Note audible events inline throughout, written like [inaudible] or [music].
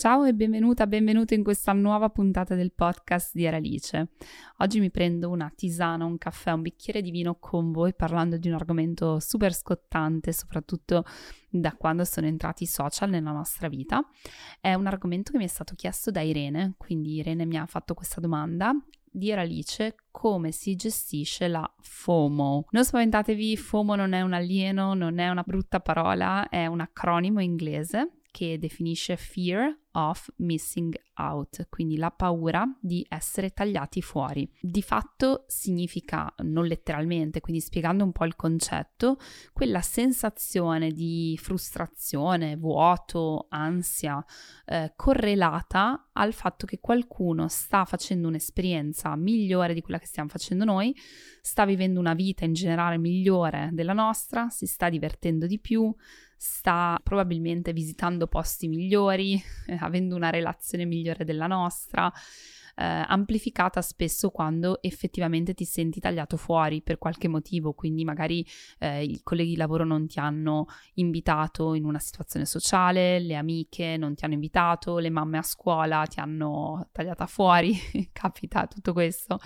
Ciao e benvenuta, benvenuto in questa nuova puntata del podcast di Eralice. Oggi mi prendo una tisana, un caffè, un bicchiere di vino con voi parlando di un argomento super scottante, soprattutto da quando sono entrati i social nella nostra vita. È un argomento che mi è stato chiesto da Irene, quindi Irene mi ha fatto questa domanda di Eralice come si gestisce la FOMO. Non spaventatevi, FOMO non è un alieno, non è una brutta parola, è un acronimo inglese che definisce Fear of Missing Out, quindi la paura di essere tagliati fuori. Di fatto significa, non letteralmente, quindi spiegando un po' il concetto, quella sensazione di frustrazione, vuoto, ansia, eh, correlata al fatto che qualcuno sta facendo un'esperienza migliore di quella che stiamo facendo noi, sta vivendo una vita in generale migliore della nostra, si sta divertendo di più, sta probabilmente visitando posti migliori, eh, avendo una relazione migliore della nostra, eh, amplificata spesso quando effettivamente ti senti tagliato fuori per qualche motivo, quindi magari eh, i colleghi di lavoro non ti hanno invitato in una situazione sociale, le amiche non ti hanno invitato, le mamme a scuola ti hanno tagliata fuori, [laughs] capita tutto questo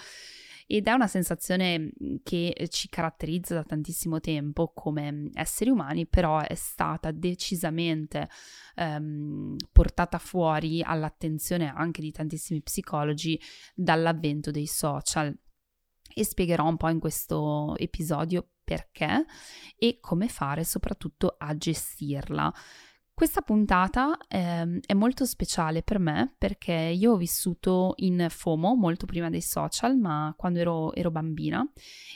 ed è una sensazione mhmm, che ci caratterizza da tantissimo tempo come mhmm, esseri umani, però è stata decisamente ehm, portata fuori all'attenzione anche di tantissimi psicologi dall'avvento dei social. E spiegherò un po' in questo episodio perché e come fare soprattutto a gestirla. Questa puntata eh, è molto speciale per me perché io ho vissuto in FOMO molto prima dei social, ma quando ero, ero bambina.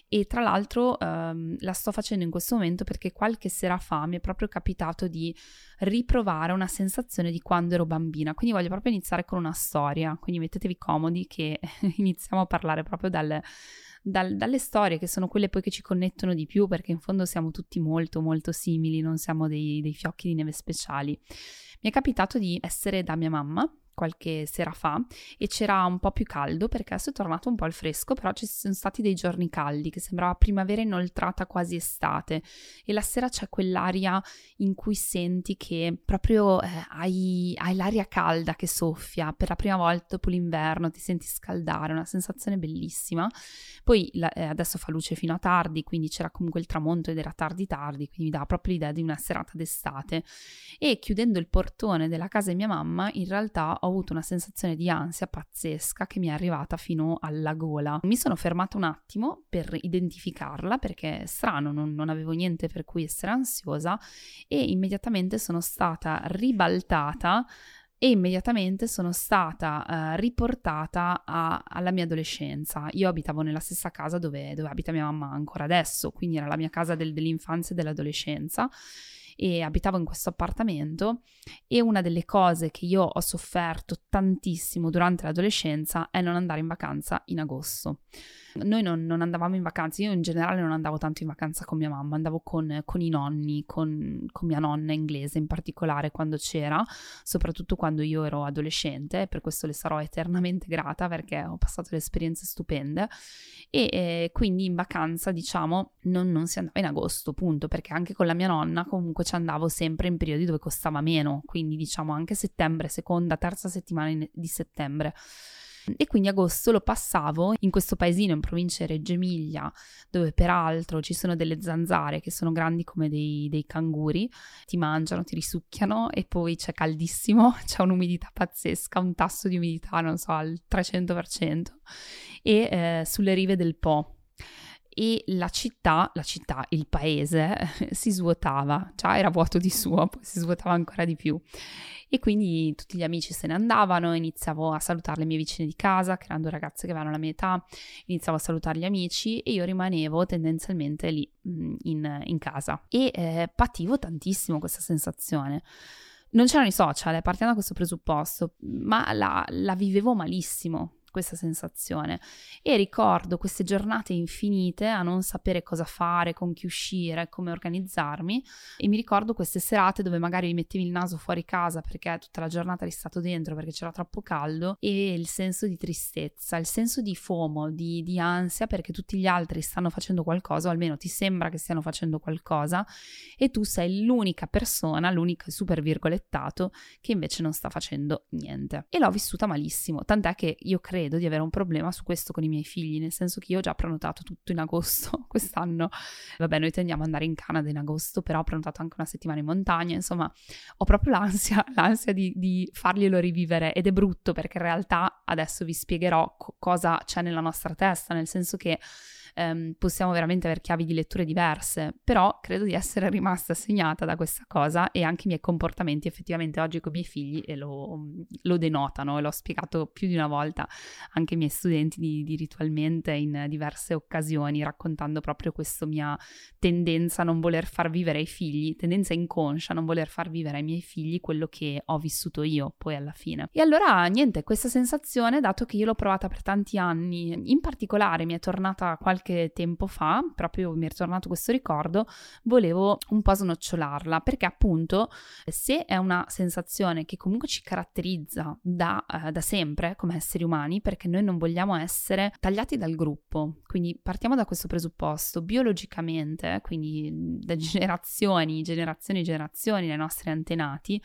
E tra l'altro eh, la sto facendo in questo momento perché qualche sera fa mi è proprio capitato di riprovare una sensazione di quando ero bambina, quindi voglio proprio iniziare con una storia, quindi mettetevi comodi che [laughs] iniziamo a parlare proprio dal dal, dalle storie che sono quelle poi che ci connettono di più perché in fondo siamo tutti molto molto simili, non siamo dei, dei fiocchi di neve speciali. Mi è capitato di essere da mia mamma qualche sera fa e c'era un po' più caldo perché adesso è tornato un po' il fresco, però ci sono stati dei giorni caldi che sembrava primavera inoltrata quasi estate e la sera c'è quell'aria in cui senti che proprio eh, hai, hai, l'aria calda che soffia per la prima volta dopo l'inverno, ti senti scaldare, una sensazione bellissima. Poi la, eh, adesso fa luce fino a tardi, quindi c'era comunque il tramonto ed era tardi tardi, quindi mi dà proprio l'idea di una serata d'estate e chiudendo il portone della casa di mia mamma in realtà ho avuto una sensazione di ansia pazzesca che mi è arrivata fino alla gola. Mi sono fermata un attimo per identificarla perché strano, non, non avevo niente per cui essere ansiosa e immediatamente sono stata ribaltata e immediatamente sono stata uh, riportata a, alla mia adolescenza. Io abitavo nella stessa casa dove, dove, abita mia mamma ancora adesso, quindi era la mia casa del, dell'infanzia e dell'adolescenza e abitavo in questo appartamento e una delle cose che io ho sofferto tantissimo durante l'adolescenza è non andare in vacanza in agosto. Noi non, non, andavamo in vacanza, io in generale non andavo tanto in vacanza con mia mamma, andavo con, con i nonni, con, con, mia nonna inglese in particolare quando c'era, soprattutto quando io ero adolescente, per questo le sarò eternamente grata perché ho passato delle esperienze stupende. E eh, quindi in vacanza diciamo non, non si andava in agosto, punto, perché anche con la mia nonna comunque ci andavo sempre in periodi dove costava meno, quindi diciamo anche settembre, seconda, terza settimana di settembre e quindi agosto lo passavo in questo paesino in provincia di Reggio Emilia, dove peraltro ci sono delle zanzare che sono grandi come dei, dei canguri, ti mangiano, ti risucchiano e poi c'è caldissimo, [laughs] c'è un'umidità pazzesca, un tasso di umidità, non so, al 300% e eh, sulle rive del Po e la città, la città, il paese [laughs] si svuotava, già era vuoto di suo, poi si svuotava ancora di più. E quindi tutti gli amici se ne andavano, iniziavo a salutare le mie vicine di casa, che erano due ragazze che avevano la mia età, iniziavo a salutare gli amici e io rimanevo tendenzialmente lì mm, in, in casa e eh, pativo tantissimo questa sensazione. Non c'erano i social, eh, partiamo da questo presupposto, ma la, la vivevo malissimo questa sensazione e ricordo queste giornate infinite a non sapere cosa fare, con chi uscire, come organizzarmi e mi ricordo queste serate dove magari mi mettevi il naso fuori casa perché tutta la giornata eri stato dentro perché c'era troppo caldo e il senso di tristezza, il senso di fomo, di, di ansia perché tutti gli altri stanno facendo qualcosa o almeno ti sembra che stiano facendo qualcosa e tu sei l'unica persona, l'unico super virgolettato che invece non sta facendo niente. E l'ho vissuta malissimo, tant'è che io credo di avere un problema su questo con i miei figli, nel senso che io ho già prenotato tutto in agosto [laughs] quest'anno. Vabbè, noi tendiamo ad andare in Canada in agosto, però ho prenotato anche una settimana in montagna, insomma, ho proprio l'ansia, [laughs] l'ansia di, di farglielo rivivere ed è brutto perché in realtà adesso vi spiegherò co- cosa c'è nella nostra testa, nel senso che ehm, possiamo veramente avere chiavi di letture diverse, però credo di essere [laughs] rimasta segnata da questa cosa e anche i miei comportamenti effettivamente oggi con i miei figli lo, lo, denotano e l'ho spiegato più di una volta anche ai miei studenti di, di ritualmente in diverse occasioni raccontando proprio questa mia tendenza a non voler far vivere ai figli, tendenza inconscia a non voler far vivere ai miei figli quello che ho vissuto io poi alla fine. E allora niente, questa sensazione, dato che io l'ho provata per tanti anni, in particolare mi è tornata qualche qualche tempo fa, proprio mi è ritornato questo ricordo, volevo un po' snocciolarla perché appunto se è una sensazione che comunque ci caratterizza da, uh, da sempre come esseri umani, perché noi non vogliamo essere tagliati dal gruppo, quindi partiamo da questo presupposto, biologicamente, quindi da generazioni, generazioni, generazioni, nei nostri antenati,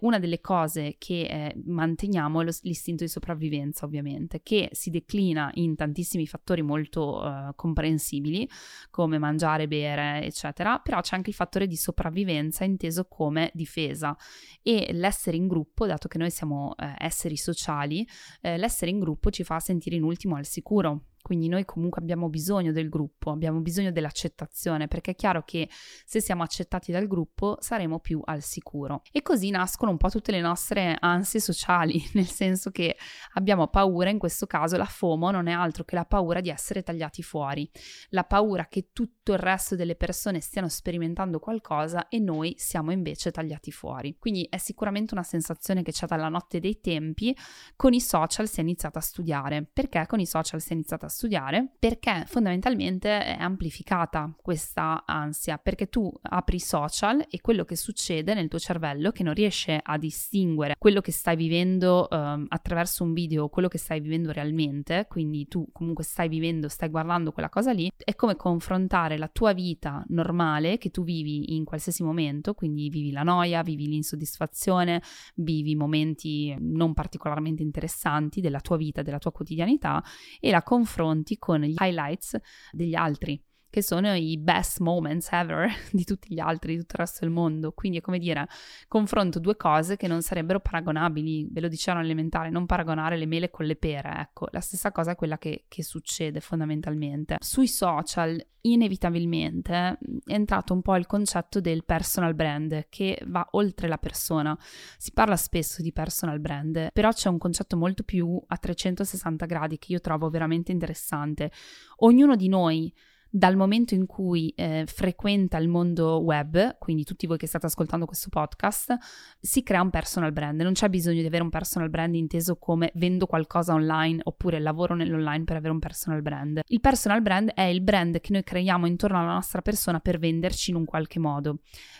una delle cose che eh, manteniamo è lo, l'istinto di sopravvivenza ovviamente, che si declina in tantissimi fattori molto comprensibili, come mangiare, bere, eccetera, però c'è anche il fattore di sopravvivenza inteso come difesa. E l'essere in gruppo, dato che noi siamo eh, esseri sociali, eh, l'essere in gruppo ci fa sentire in ultimo al sicuro quindi noi comunque abbiamo bisogno del gruppo, abbiamo bisogno dell'accettazione, perché è chiaro che se siamo accettati dal gruppo saremo più al sicuro. E così nascono un po' tutte le nostre ansie sociali, [laughs] nel senso che abbiamo paura, in questo caso la FOMO non è altro che la paura di essere tagliati fuori, la paura che tutto il resto delle persone stiano sperimentando qualcosa e noi siamo invece tagliati fuori. Quindi è sicuramente una sensazione che c'è dalla notte dei tempi, con i social si è iniziato a studiare. Perché con i social si è iniziato a studiare perché fondamentalmente è amplificata questa ansia, perché tu apri social e quello che succede nel tuo cervello che non riesce a distinguere quello che stai vivendo um, attraverso un video o quello che stai vivendo realmente, quindi tu comunque stai vivendo, stai guardando quella cosa lì, è come confrontare la tua vita normale che tu vivi in qualsiasi momento, quindi vivi la noia, vivi l'insoddisfazione, vivi momenti non particolarmente interessanti della tua vita, della tua quotidianità e la confronti confronti con gli highlights degli altri che sono i best moments ever [laughs] di tutti gli altri, di tutto il resto del mondo. Quindi è come dire, confronto due cose che non sarebbero paragonabili, ve lo dicevano elementare, non paragonare le mele con le pere, ecco, la stessa cosa è quella che, che succede fondamentalmente. Sui social inevitabilmente è entrato un po' il concetto del personal brand che va oltre la persona. Si parla spesso di personal brand, però c'è un concetto molto più a 360 gradi che io trovo veramente interessante. Ognuno di noi dal momento in cui eh, frequenta il mondo web, quindi tutti voi che state ascoltando questo podcast, si crea un personal brand. Non c'è bisogno di avere un personal brand inteso come vendo qualcosa online oppure lavoro nell'online per avere un personal brand. Il personal brand è il brand che noi creiamo intorno alla nostra persona per venderci in un qualche modo.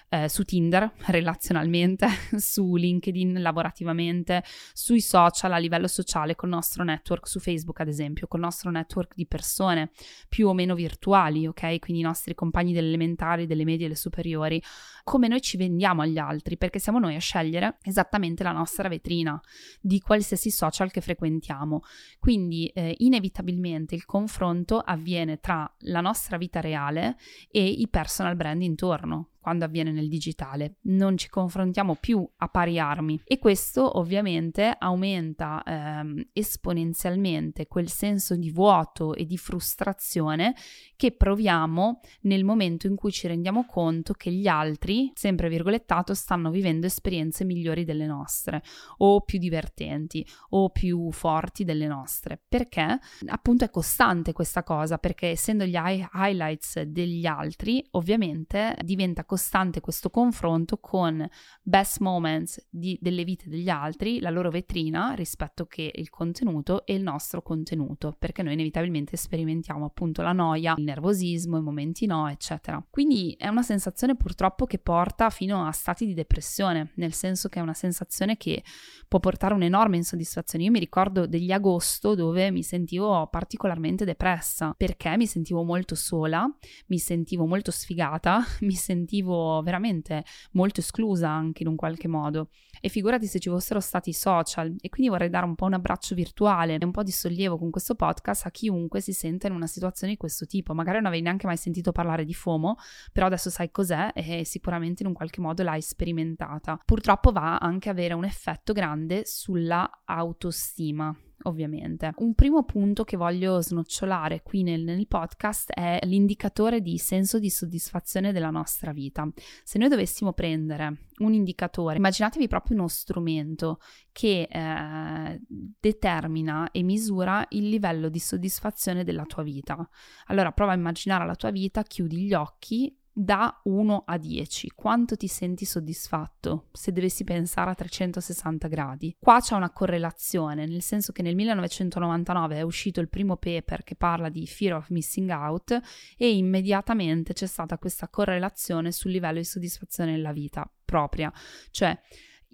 Eh, su Tinder, [laughs] relazionalmente, [laughs] su LinkedIn, lavorativamente, sui social a livello sociale, col nostro network, su Facebook ad esempio, col nostro network di persone più o meno virtuali uguali, ok? Quindi i nostri compagni delle elementari, delle medie e delle superiori, come noi ci vendiamo agli altri, perché siamo noi a scegliere esattamente la nostra vetrina di qualsiasi social che frequentiamo. Quindi eh, inevitabilmente il confronto avviene tra la nostra vita reale e i personal brand intorno, quando avviene nel digitale. Non ci confrontiamo più a pari armi e questo ovviamente aumenta ehm, esponenzialmente quel senso di vuoto e di frustrazione che proviamo nel momento in cui ci rendiamo conto che gli altri, sempre virgolettato, stanno vivendo esperienze migliori delle nostre o più divertenti o più forti delle nostre. Perché appunto è costante questa cosa, perché essendo gli highlights degli altri, ovviamente diventa costante costante questo confronto con best moments di, delle vite degli altri, la loro vetrina rispetto che il contenuto e il nostro contenuto, perché noi inevitabilmente sperimentiamo appunto la noia, il nervosismo, i momenti no, eccetera. Quindi è una sensazione purtroppo che porta fino a stati di depressione, nel senso che è una sensazione che può portare un'enorme insoddisfazione. Io mi ricordo degli agosto dove mi sentivo particolarmente depressa perché mi sentivo molto sola, mi sentivo molto sfigata, [laughs] mi sentivo veramente molto esclusa anche in un qualche modo. E figurati se ci fossero stati i social. E quindi vorrei dare un po' un abbraccio virtuale e un po' di sollievo con questo podcast a chiunque si senta in una situazione di questo tipo. Magari non avevi neanche mai sentito parlare di FOMO, però adesso sai cos'è e sicuramente in un qualche modo l'hai sperimentata. Purtroppo va anche a avere un effetto grande sulla autostima ovviamente. Un primo punto che voglio snocciolare qui nel, nel, podcast è l'indicatore di senso di soddisfazione della nostra vita. Se noi dovessimo prendere un indicatore, immaginatevi proprio uno strumento che eh, determina e misura il livello di soddisfazione della tua vita. Allora prova a immaginare la tua vita, chiudi gli occhi da 1 a 10, quanto ti senti soddisfatto se dovessi pensare a 360 gradi? Qua c'è una correlazione, nel senso che nel 1999 è uscito il primo paper che parla di fear of missing out e immediatamente c'è stata questa correlazione sul livello di soddisfazione nella vita propria, cioè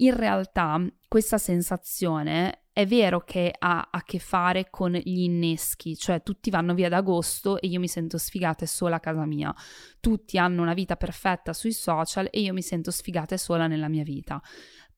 in realtà questa sensazione è vero che ha a che fare con gli inneschi, cioè tutti vanno via ad agosto e io mi sento sfigata e sola a casa mia. Tutti hanno una vita perfetta sui social e io mi sento sfigata e sola nella mia vita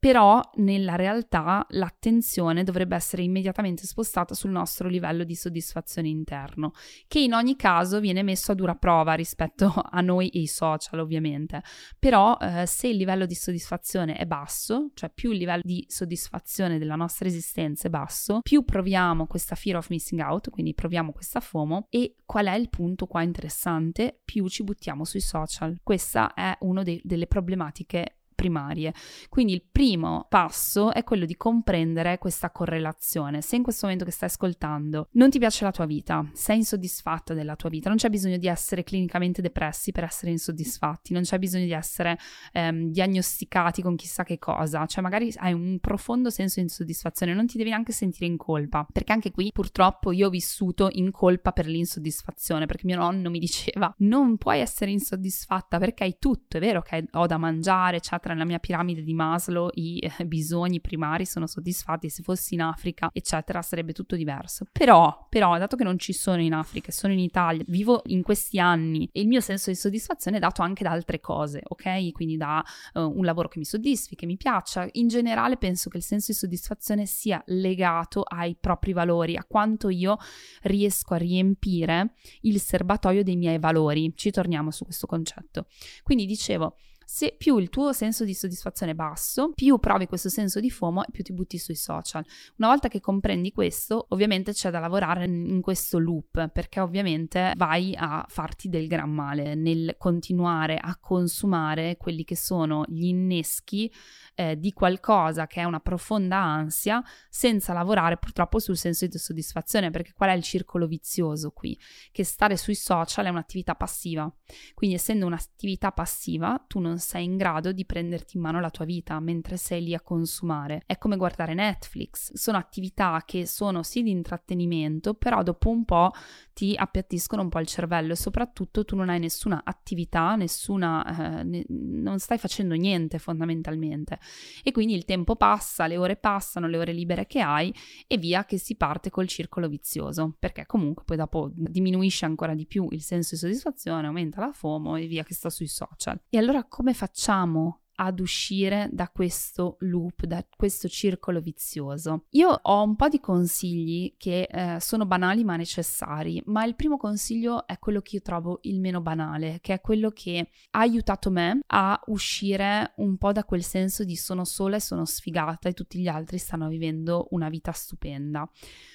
però nella realtà l'attenzione dovrebbe essere immediatamente spostata sul nostro livello di soddisfazione interno, che in ogni caso viene messo a dura prova rispetto a noi e i social ovviamente. Però eh, se il livello di soddisfazione è basso, cioè più il livello di soddisfazione della nostra esistenza è basso, più proviamo questa fear of missing out, quindi proviamo questa FOMO e qual è il punto qua interessante? Più ci buttiamo sui social. Questa è una delle problematiche primarie. Quindi il primo passo è quello di comprendere questa correlazione. Se in questo momento che stai ascoltando non ti piace la tua vita, sei insoddisfatta della tua vita, non c'è bisogno di essere clinicamente depressi per essere insoddisfatti, non c'è bisogno di essere ehm, diagnosticati con chissà che cosa, cioè magari hai un profondo senso di insoddisfazione, non ti devi neanche sentire in colpa, perché anche qui purtroppo io ho vissuto in colpa per l'insoddisfazione, perché mio nonno mi diceva non puoi essere insoddisfatta perché hai tutto, è vero che ho da mangiare, eccetera, nella mia piramide di Maslow i eh, bisogni primari sono soddisfatti, se fossi in Africa, eccetera, sarebbe tutto diverso. Però, però, dato che non ci sono in Africa, sono in Italia, vivo in questi anni e il mio senso di soddisfazione è dato anche da altre cose, ok? Quindi da uh, un lavoro che mi soddisfi, che mi piaccia. In generale penso che il senso di soddisfazione sia legato ai propri valori, a quanto io riesco a riempire il serbatoio dei miei valori. Ci torniamo su questo concetto. Quindi dicevo, se più il tuo senso di soddisfazione è basso, più provi questo senso di FOMO e più ti butti sui social. Una volta che comprendi questo, ovviamente c'è da lavorare in questo loop, perché ovviamente vai a farti del gran male nel continuare a consumare quelli che sono gli inneschi eh, di qualcosa che è una profonda ansia, senza lavorare purtroppo sul senso di soddisfazione, perché qual è il circolo vizioso qui? Che stare sui social è un'attività passiva. Quindi essendo un'attività passiva, tu non sei in grado di prenderti in mano la tua vita mentre sei lì a consumare. È come guardare Netflix, sono attività che sono sì di intrattenimento, però dopo un po' ti appiattiscono un po' il cervello e soprattutto tu non hai nessuna attività, nessuna, eh, ne, non stai facendo niente fondamentalmente. E quindi il tempo passa, le ore passano, le ore libere che hai e via che si parte col circolo vizioso, perché comunque poi dopo diminuisce ancora di più il senso di soddisfazione, aumenta la FOMO e via che sta sui social. E allora come facciamo ad uscire da questo loop, da questo circolo vizioso. Io ho un po' di consigli che eh, sono banali ma necessari, ma il primo consiglio è quello che io trovo il meno banale, che è quello che ha aiutato me a uscire un po' da quel senso di sono sola e sono sfigata e tutti gli altri stanno vivendo una vita stupenda,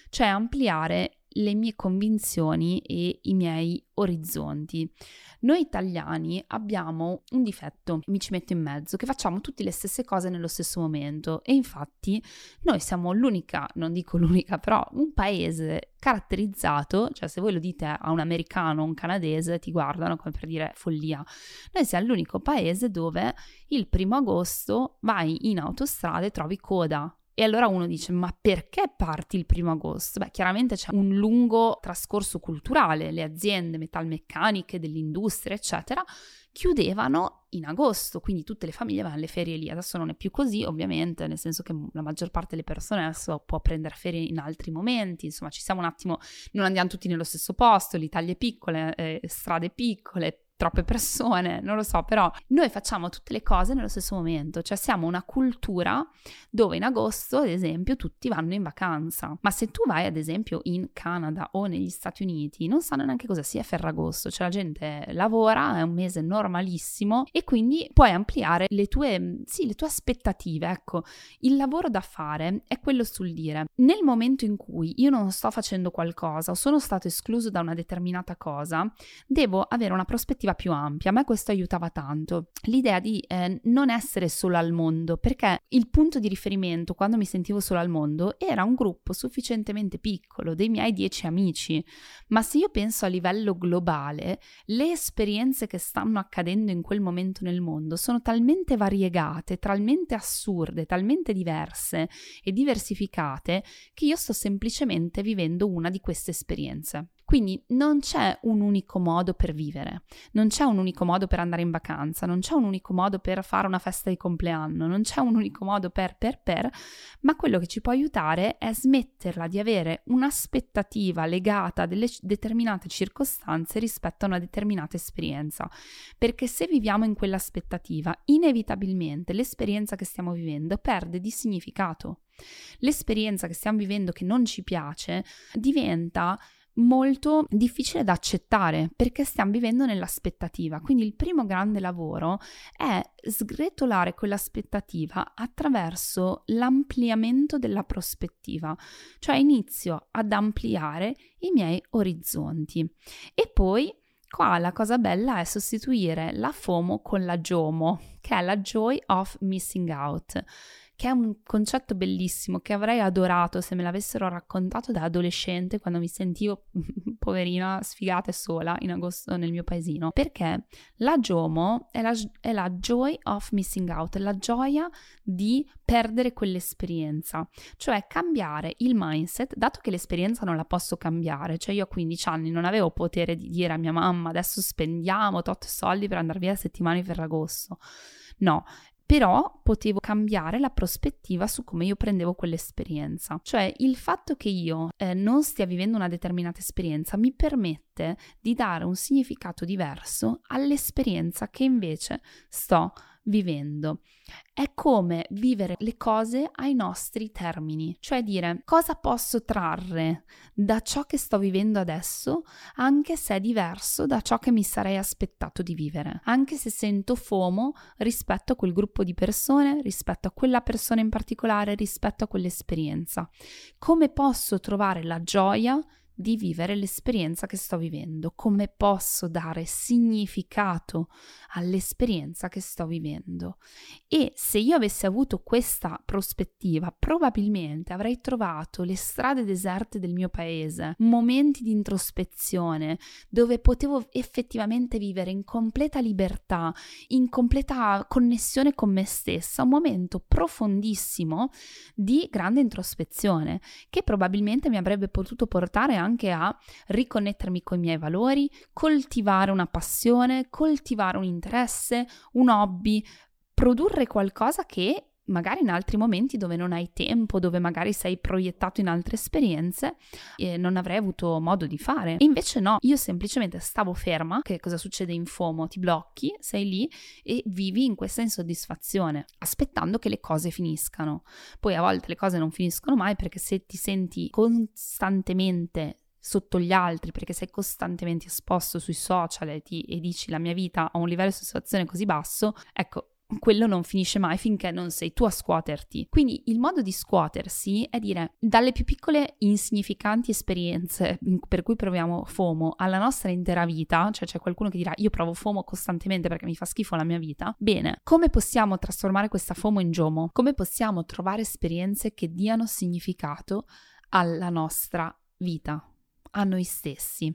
cioè ampliare le mie convinzioni e i miei orizzonti. Noi italiani abbiamo un difetto, mi ci metto in mezzo, che facciamo tutte le stesse cose nello stesso momento e infatti noi siamo l'unica, non dico l'unica, però un paese caratterizzato, cioè se voi lo dite a un americano o un canadese ti guardano come per dire follia. Noi siamo l'unico paese dove il primo agosto vai in autostrada e trovi coda e allora uno dice: Ma perché parti il primo agosto? Beh, chiaramente c'è un lungo trascorso culturale, le aziende metalmeccaniche, dell'industria, eccetera, chiudevano in agosto, quindi tutte le famiglie vanno alle ferie lì. Adesso non è più così, ovviamente, nel senso che la maggior parte delle persone adesso può prendere ferie in altri momenti, insomma, ci siamo un attimo, non andiamo tutti nello stesso posto, l'Italia è piccola, eh, strade piccole, troppe persone, non lo so, però noi facciamo tutte le cose nello stesso momento, cioè siamo una cultura dove in agosto, ad esempio, tutti vanno in vacanza, ma se tu vai ad esempio in Canada o negli Stati Uniti, non sanno neanche cosa sia Ferragosto, cioè la gente lavora, è un mese normalissimo e quindi puoi ampliare le tue, sì, le tue aspettative, ecco, il lavoro da fare è quello sul dire, nel momento in cui io non sto facendo qualcosa o sono stato escluso da una determinata cosa, devo avere una prospettiva prospettiva più ampia. A me questo aiutava tanto. L'idea di eh, non essere solo al mondo, perché il punto di riferimento quando mi sentivo solo al mondo era un gruppo sufficientemente piccolo, dei miei dieci amici. Ma se io penso a livello globale, le esperienze che stanno accadendo in quel momento nel mondo sono talmente variegate, talmente assurde, talmente diverse e diversificate che io sto semplicemente vivendo una di queste esperienze. Quindi non c'è un unico modo per vivere, non c'è un unico modo per andare in vacanza, non c'è un unico modo per fare una festa di compleanno, non c'è un unico modo per, per, per, ma quello che ci può aiutare è smetterla di avere un'aspettativa legata a delle determinate circostanze rispetto a una determinata esperienza. Perché se viviamo in quell'aspettativa, inevitabilmente l'esperienza che stiamo vivendo perde di significato. L'esperienza che stiamo vivendo che non ci piace diventa molto difficile da accettare perché stiamo vivendo nell'aspettativa. Quindi il primo grande lavoro è sgretolare quell'aspettativa attraverso l'ampliamento della prospettiva, cioè inizio ad ampliare i miei orizzonti. E poi Qua la cosa bella è sostituire la FOMO con la JOMO, che è la Joy of Missing Out che è un concetto bellissimo che avrei adorato se me l'avessero raccontato da adolescente quando mi sentivo [laughs] poverina sfigata e sola in agosto nel mio paesino. Perché la JOMO è la, è la joy of missing out, la gioia di perdere quell'esperienza, cioè cambiare il mindset, dato che l'esperienza non la posso cambiare, cioè io a 15 anni non avevo potere di dire a mia mamma adesso spendiamo tot soldi per andare via settimane di Ferragosto. No, però potevo cambiare la prospettiva su come io prendevo quell'esperienza. Cioè il fatto che io eh, non stia vivendo una determinata esperienza mi permette di dare un significato diverso all'esperienza che invece sto vivendo. È come vivere le cose ai nostri termini, cioè dire cosa posso trarre da ciò che sto vivendo adesso, anche se è diverso da ciò che mi sarei aspettato di vivere, anche se sento FOMO rispetto a quel gruppo di persone, rispetto a quella persona in particolare, rispetto a quell'esperienza. Come posso trovare la gioia di vivere l'esperienza che sto vivendo, come posso dare significato all'esperienza che sto vivendo. E se io avessi avuto questa prospettiva, probabilmente avrei trovato le strade deserte del mio paese, momenti di introspezione dove potevo effettivamente vivere in completa libertà, in completa connessione con me stessa, un momento profondissimo di grande introspezione che probabilmente mi avrebbe potuto portare anche anche a riconnettermi con i miei valori, coltivare una passione, coltivare un interesse, un hobby, produrre qualcosa che magari in altri momenti dove non hai tempo, dove magari sei proiettato in altre esperienze, eh, non avrei avuto modo di fare. E invece no, io semplicemente stavo ferma, che cosa succede in FOMO? Ti blocchi, sei lì e vivi in questa insoddisfazione, aspettando che le cose finiscano. Poi a volte le cose non finiscono mai perché se ti senti costantemente sotto gli altri perché sei costantemente esposto sui social e, ti, e dici la mia vita ha un livello di soddisfazione così basso, ecco, quello non finisce mai finché non sei tu a scuoterti. Quindi il modo di scuotersi è dire dalle più piccole insignificanti esperienze per cui proviamo FOMO alla nostra intera vita, cioè c'è qualcuno che dirà io provo FOMO costantemente perché mi fa schifo la mia vita. Bene, come possiamo trasformare questa FOMO in GOMO? Come possiamo trovare esperienze che diano significato alla nostra vita? A noi stessi.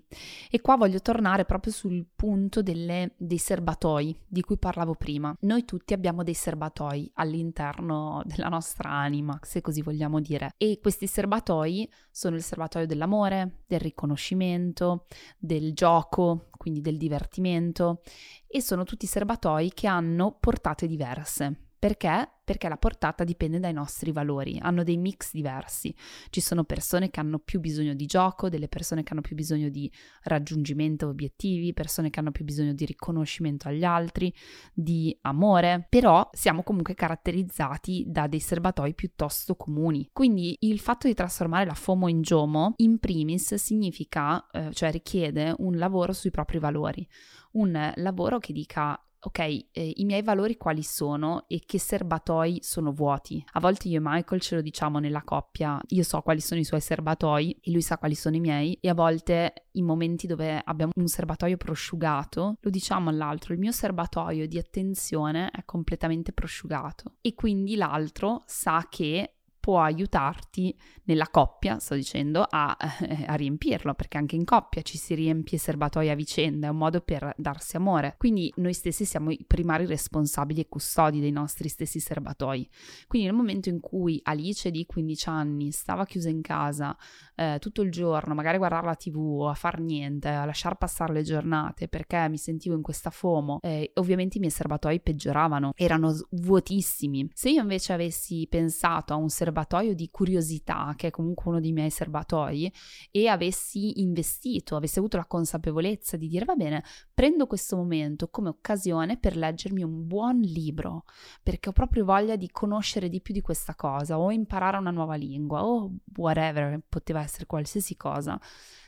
E qua voglio tornare proprio sul punto delle, dei serbatoi di cui parlavo prima. Noi tutti abbiamo dei serbatoi all'interno della nostra anima, se così vogliamo dire. E questi serbatoi sono il serbatoio dell'amore, del riconoscimento, del gioco, quindi del divertimento, e sono tutti serbatoi che hanno portate diverse. Perché? Perché la portata dipende dai nostri valori, hanno dei mix diversi. Ci sono persone che hanno più bisogno di gioco, delle persone che hanno più bisogno di raggiungimento obiettivi, persone che hanno più bisogno di riconoscimento agli altri, di amore, però siamo comunque caratterizzati da dei serbatoi piuttosto comuni. Quindi il fatto di trasformare la FOMO in GOMO, in primis, significa, eh, cioè richiede un lavoro sui propri valori, un lavoro che dica ok, eh, i miei valori quali sono e che serbatoi sono vuoti. A volte io e Michael ce lo diciamo nella coppia, io so quali sono i suoi serbatoi e lui sa quali sono i miei e a volte in momenti dove abbiamo un serbatoio prosciugato lo diciamo all'altro, il mio serbatoio di attenzione è completamente prosciugato e quindi l'altro sa che può aiutarti nella coppia, sto dicendo, a, eh, a, riempirlo, perché anche in coppia ci si riempie serbatoi a vicenda, è un modo per darsi amore. Quindi noi stessi siamo i primari responsabili e custodi dei nostri stessi serbatoi. Quindi nel momento in cui Alice di 15 anni stava chiusa in casa eh, tutto il giorno, magari a guardare la tv o a far niente, a lasciar passare le giornate perché mi sentivo in questa FOMO, eh, ovviamente i miei serbatoi peggioravano, erano vuotissimi. Se io invece avessi pensato a un serbatoio serbatoio di curiosità, che è comunque uno dei miei serbatoi, e avessi investito, avessi avuto la consapevolezza di dire va bene, prendo questo momento come occasione per leggermi un buon libro, perché ho proprio voglia di conoscere di più di questa cosa, o imparare una nuova lingua, o whatever, poteva essere qualsiasi cosa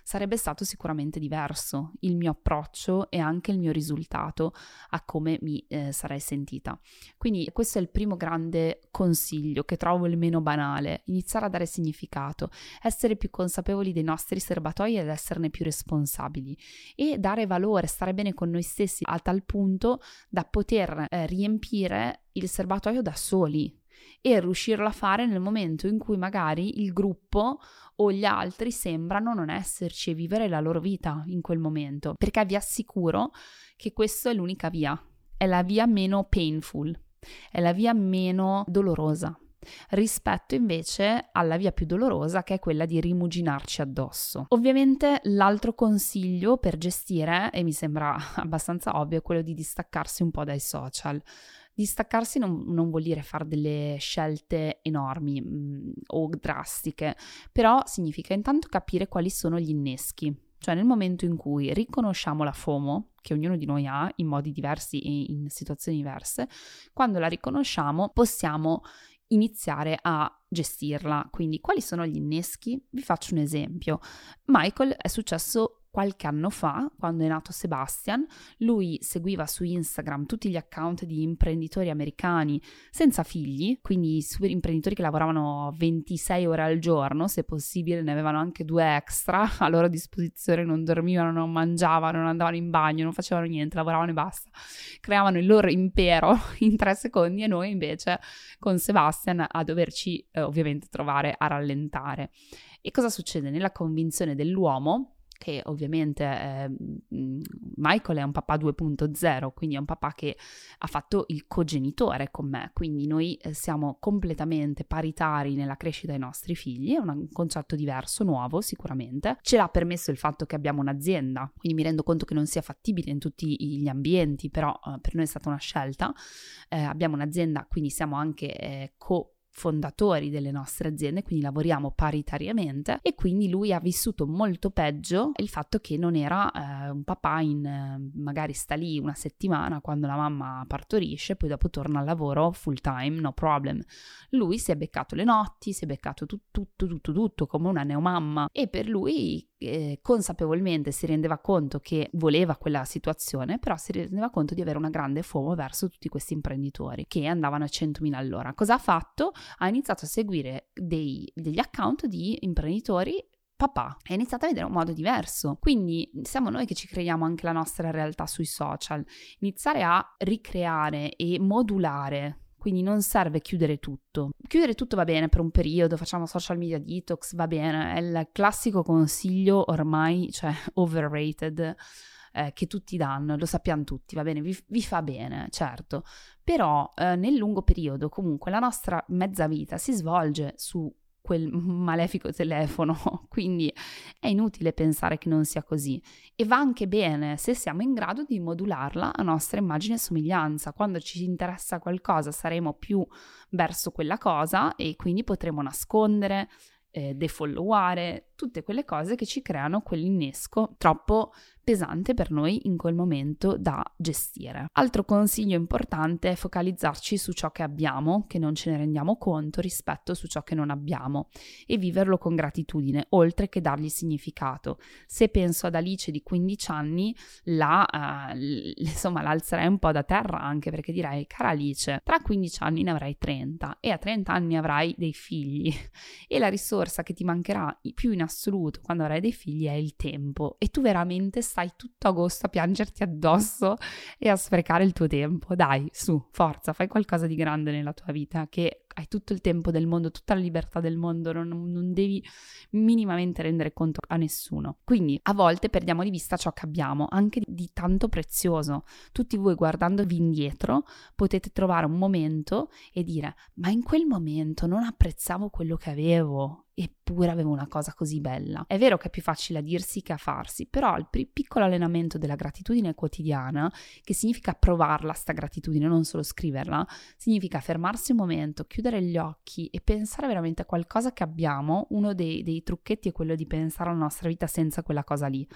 sarebbe stato sicuramente diverso il mio approccio e anche il mio risultato a come mi eh, sarei sentita. Quindi questo è il primo grande consiglio che trovo il meno banale, iniziare a dare significato, essere più consapevoli dei nostri serbatoi ed esserne più responsabili e dare valore, stare bene con noi stessi a tal punto da poter eh, riempire il serbatoio da soli, e riuscirlo a fare nel momento in cui magari il gruppo o gli altri sembrano non esserci e vivere la loro vita in quel momento, perché vi assicuro che questa è l'unica via, è la via meno painful, è la via meno dolorosa rispetto invece alla via più dolorosa che è quella di rimuginarci addosso. Ovviamente l'altro consiglio per gestire, e mi sembra [laughs] abbastanza ovvio, è quello di distaccarsi un po' dai social. Distaccarsi non, non vuol dire fare delle scelte enormi mh, mm, o drastiche, però significa intanto capire quali sono gli inneschi. Cioè nel momento in cui riconosciamo la FOMO, che ognuno di noi ha in modi diversi e in situazioni diverse, quando la riconosciamo possiamo iniziare a gestirla. Quindi quali sono gli inneschi? Vi faccio un esempio. Michael è successo qualche anno fa, quando è nato Sebastian, lui seguiva su Instagram tutti gli account di imprenditori americani senza figli, quindi super imprenditori che lavoravano 26 ore al giorno, se possibile ne avevano anche due extra [laughs] a loro disposizione, non dormivano, non mangiavano, non andavano in bagno, non facevano niente, lavoravano e basta. Creavano il loro impero [laughs] in tre secondi e noi invece con Sebastian a doverci eh, ovviamente trovare a rallentare. E cosa succede? Nella convinzione dell'uomo, che ovviamente eh, Michael è un papà 2.0, quindi è un papà che ha fatto il cogenitore con me, quindi noi eh, siamo completamente paritari nella crescita dei nostri figli, è un concetto diverso, nuovo sicuramente. Ce l'ha permesso il fatto che abbiamo un'azienda, quindi mi rendo conto che non sia fattibile in tutti gli ambienti, però eh, per noi è stata una scelta. Eh, abbiamo un'azienda, quindi siamo anche eh, co fondatori delle nostre aziende, quindi lavoriamo paritariamente e quindi lui ha vissuto molto peggio il fatto che non era eh, un papà in eh, magari sta lì una settimana quando la mamma partorisce, poi dopo torna al lavoro full time, no problem. Lui si è beccato le notti, si è beccato tutto, tutto, tutto, tutto come una neomamma e per lui eh, consapevolmente si rendeva conto che voleva quella situazione, però si rendeva conto di avere una grande FOMO verso tutti questi imprenditori che andavano a 100.000 all'ora. Cosa ha fatto? Ha iniziato a seguire dei, degli account di imprenditori papà è iniziato a vedere un modo diverso. Quindi siamo noi che ci creiamo anche la nostra realtà sui social. Iniziare a ricreare e modulare quindi non serve chiudere tutto. Chiudere tutto va bene per un periodo, facciamo social media detox, va bene, è il classico consiglio ormai, cioè [laughs] overrated, eh, che tutti danno, lo sappiamo tutti, va bene, vi, vi fa bene, certo, però eh, nel lungo periodo comunque la nostra mezza vita si svolge su quel malefico telefono, [laughs] quindi è inutile pensare che non sia così e va anche bene se siamo in grado di modularla a nostra immagine e somiglianza. Quando ci interessa qualcosa saremo più verso quella cosa e quindi potremo nascondere, eh, defolloware, tutte quelle cose che ci creano quell'innesco troppo pesante per noi in quel momento da gestire. Altro consiglio importante è focalizzarci su ciò che abbiamo, che non ce ne rendiamo conto, rispetto su ciò che non abbiamo e viverlo con gratitudine, oltre che dargli significato. Se penso ad Alice di 15 anni, la, eh, insomma, l'alzerei un po' da terra anche perché direi, cara Alice, tra 15 anni ne avrai 30 e a 30 anni avrai dei figli [laughs] e la risorsa che ti mancherà più in assoluto quando avrai dei figli è il tempo e tu veramente stai tutto agosto a piangerti addosso e a sprecare il tuo tempo. Dai, su, forza, fai qualcosa di grande nella tua vita che hai tutto il tempo del mondo, tutta la libertà del mondo, non, non, devi minimamente rendere conto a nessuno. Quindi a volte perdiamo di vista ciò che abbiamo, anche di, tanto prezioso. Tutti voi guardandovi indietro potete trovare un momento e dire, ma in quel momento non apprezzavo quello che avevo, eppure avevo una cosa così bella. È vero che è più facile a dirsi che a farsi, però il piccolo allenamento della gratitudine quotidiana, che significa provarla sta gratitudine, non solo scriverla, significa fermarsi un momento, chiudere gli occhi e pensare veramente a qualcosa che abbiamo. Uno dei, dei trucchetti è quello di pensare alla nostra vita senza quella cosa lì.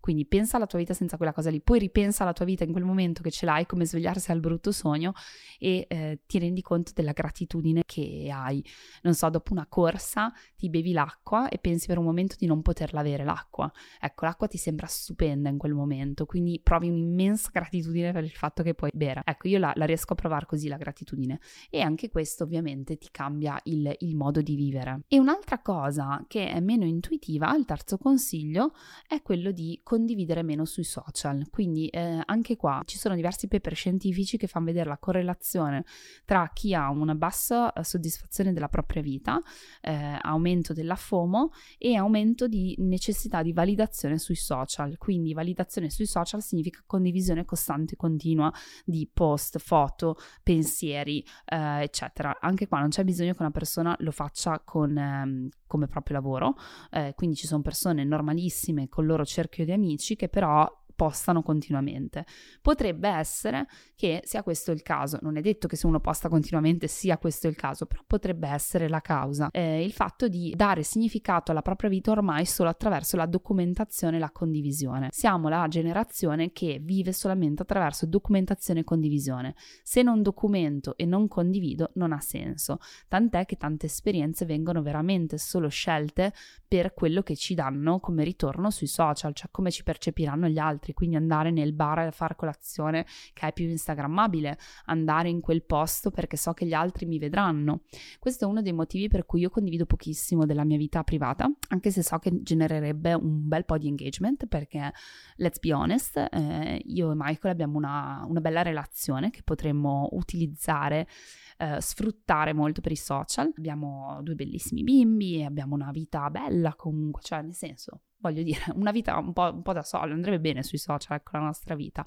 Quindi pensa alla tua vita senza quella cosa lì, poi ripensa alla tua vita in quel momento che ce l'hai, come svegliarsi al brutto sogno e eh, ti rendi conto della gratitudine che hai. Non so, dopo una corsa ti bevi l'acqua e pensi per un momento di non poterla avere l'acqua. Ecco, l'acqua ti sembra stupenda in quel momento, quindi provi un'immensa gratitudine per il fatto che puoi bere. Ecco, io la, la riesco a provare così la gratitudine e anche questo ovviamente ti cambia il, il modo di vivere. E un'altra cosa che è meno intuitiva, il terzo consiglio, è quello di condividere meno sui social. Quindi eh, anche qua ci sono diversi paper scientifici che fanno vedere la correlazione tra chi ha una bassa eh, soddisfazione della propria vita, eh, aumento della FOMO e aumento di necessità di validazione sui social. Quindi validazione sui social significa condivisione costante e continua di post, foto, pensieri, eh, eccetera. Anche qua non c'è bisogno che una persona lo faccia con, ehm, come proprio lavoro, eh, quindi ci sono persone normalissime con il loro cerchio di amici che però postano continuamente. Potrebbe essere che sia questo il caso, non è detto che se uno posta continuamente sia questo il caso, però potrebbe essere la causa, eh, il fatto di dare significato alla propria vita ormai solo attraverso la documentazione e la condivisione. Siamo la generazione che vive solamente attraverso documentazione e condivisione. Se non documento e non condivido non ha senso, tant'è che tante esperienze vengono veramente solo scelte per quello che ci danno come ritorno sui social, cioè come ci percepiranno gli altri altri, quindi andare nel bar a fare colazione che è più instagrammabile, andare in quel posto perché so che gli altri mi vedranno. Questo è uno dei motivi per cui io condivido pochissimo della mia vita privata, anche se so che genererebbe un bel po' di engagement perché, let's be honest, eh, io e Michael abbiamo una, una bella relazione che potremmo utilizzare eh, sfruttare molto per i social. Abbiamo due bellissimi bimbi abbiamo una vita bella comunque, cioè nel senso voglio dire, [laughs] una vita un po', un po', da solo, andrebbe bene sui social, ecco la nostra vita.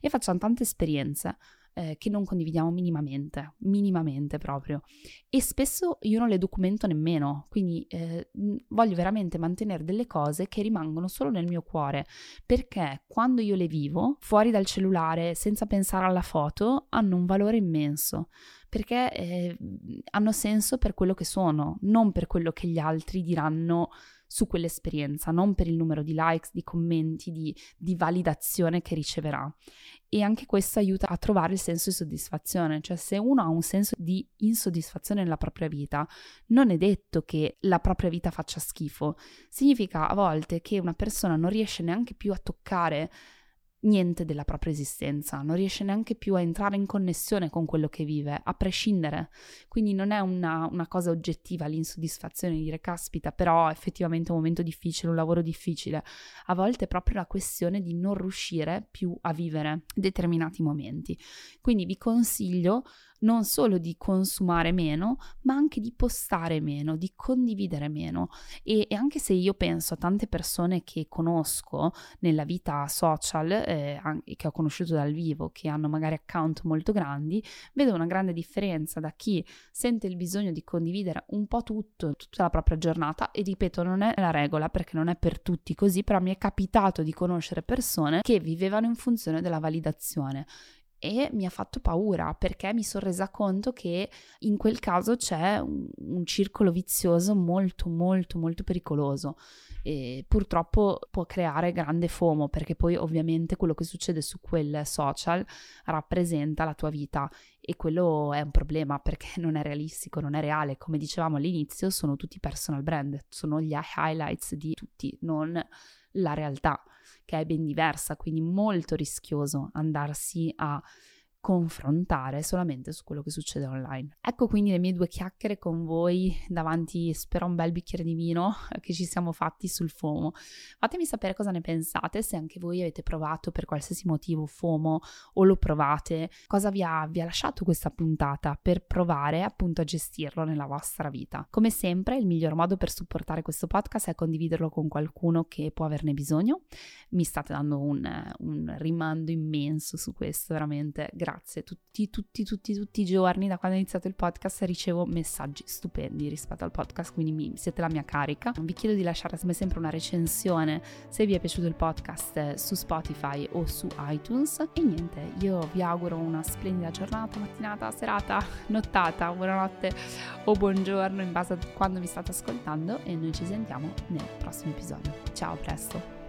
E facciamo tante esperienze eh, che non condividiamo minimamente, minimamente proprio. E spesso io non le documento nemmeno, quindi eh, voglio veramente mantenere delle cose che rimangono solo nel mio cuore, perché quando io le vivo, fuori dal cellulare, senza pensare alla foto, hanno un valore immenso perché eh, hanno senso per quello che sono, non per quello che gli altri diranno su quell'esperienza, non per il numero di likes, di commenti, di, di validazione che riceverà. E anche questo aiuta a trovare il senso di soddisfazione, cioè se uno ha un senso di insoddisfazione nella propria vita, non è detto che la propria vita faccia schifo, significa a volte che una persona non riesce neanche più a toccare niente della propria esistenza, non riesce neanche più a entrare in connessione con quello che vive, a prescindere. Quindi non è una, una cosa oggettiva l'insoddisfazione di dire caspita, però effettivamente è un momento difficile, un lavoro difficile. A volte è proprio la questione di non riuscire più a vivere determinati momenti. Quindi vi consiglio non solo di consumare meno, ma anche di postare meno, di condividere meno. E, e anche se io penso a tante persone che conosco nella vita social, eh, che ho conosciuto dal vivo, che hanno magari account molto grandi, vedo una grande differenza da chi sente il bisogno di condividere un po' tutto, tutta la propria giornata. E ripeto, non è la regola perché non è per tutti così, però mi è capitato di conoscere persone che vivevano in funzione della validazione e mi ha fatto paura perché mi sono resa conto che in quel caso c'è un, un circolo vizioso molto molto molto pericoloso e purtroppo può creare grande fomo perché poi ovviamente quello che succede su quel social rappresenta la tua vita e quello è un problema perché [laughs] non è realistico, non è reale. Come dicevamo all'inizio, sono tutti personal brand, sono gli highlights di tutti, non la realtà, che è ben diversa, quindi molto rischioso andarsi a confrontare solamente su quello che succede online. Ecco quindi le mie due chiacchiere con voi davanti, spero, un bel bicchiere di vino [laughs] che ci siamo fatti sul FOMO. Fatemi sapere cosa ne pensate, se anche voi avete provato per qualsiasi motivo FOMO o lo provate, cosa vi ha, vi ha lasciato questa puntata per provare appunto a gestirlo nella vostra vita. Come sempre, il miglior modo per supportare questo podcast è condividerlo con qualcuno che può averne bisogno. Mi state dando un, un rimando immenso su questo, veramente grazie grazie. Tutti, tutti, tutti, tutti i giorni da quando ho iniziato il podcast ricevo messaggi stupendi rispetto al podcast, quindi mi, siete la mia carica. Vi chiedo di lasciare come sempre una recensione se vi è piaciuto il podcast su Spotify o su iTunes. E niente, io vi auguro una splendida giornata, mattinata, serata, [laughs] nottata, buonanotte o buongiorno in base a quando mi state ascoltando e noi ci sentiamo nel prossimo episodio. Ciao, a presto!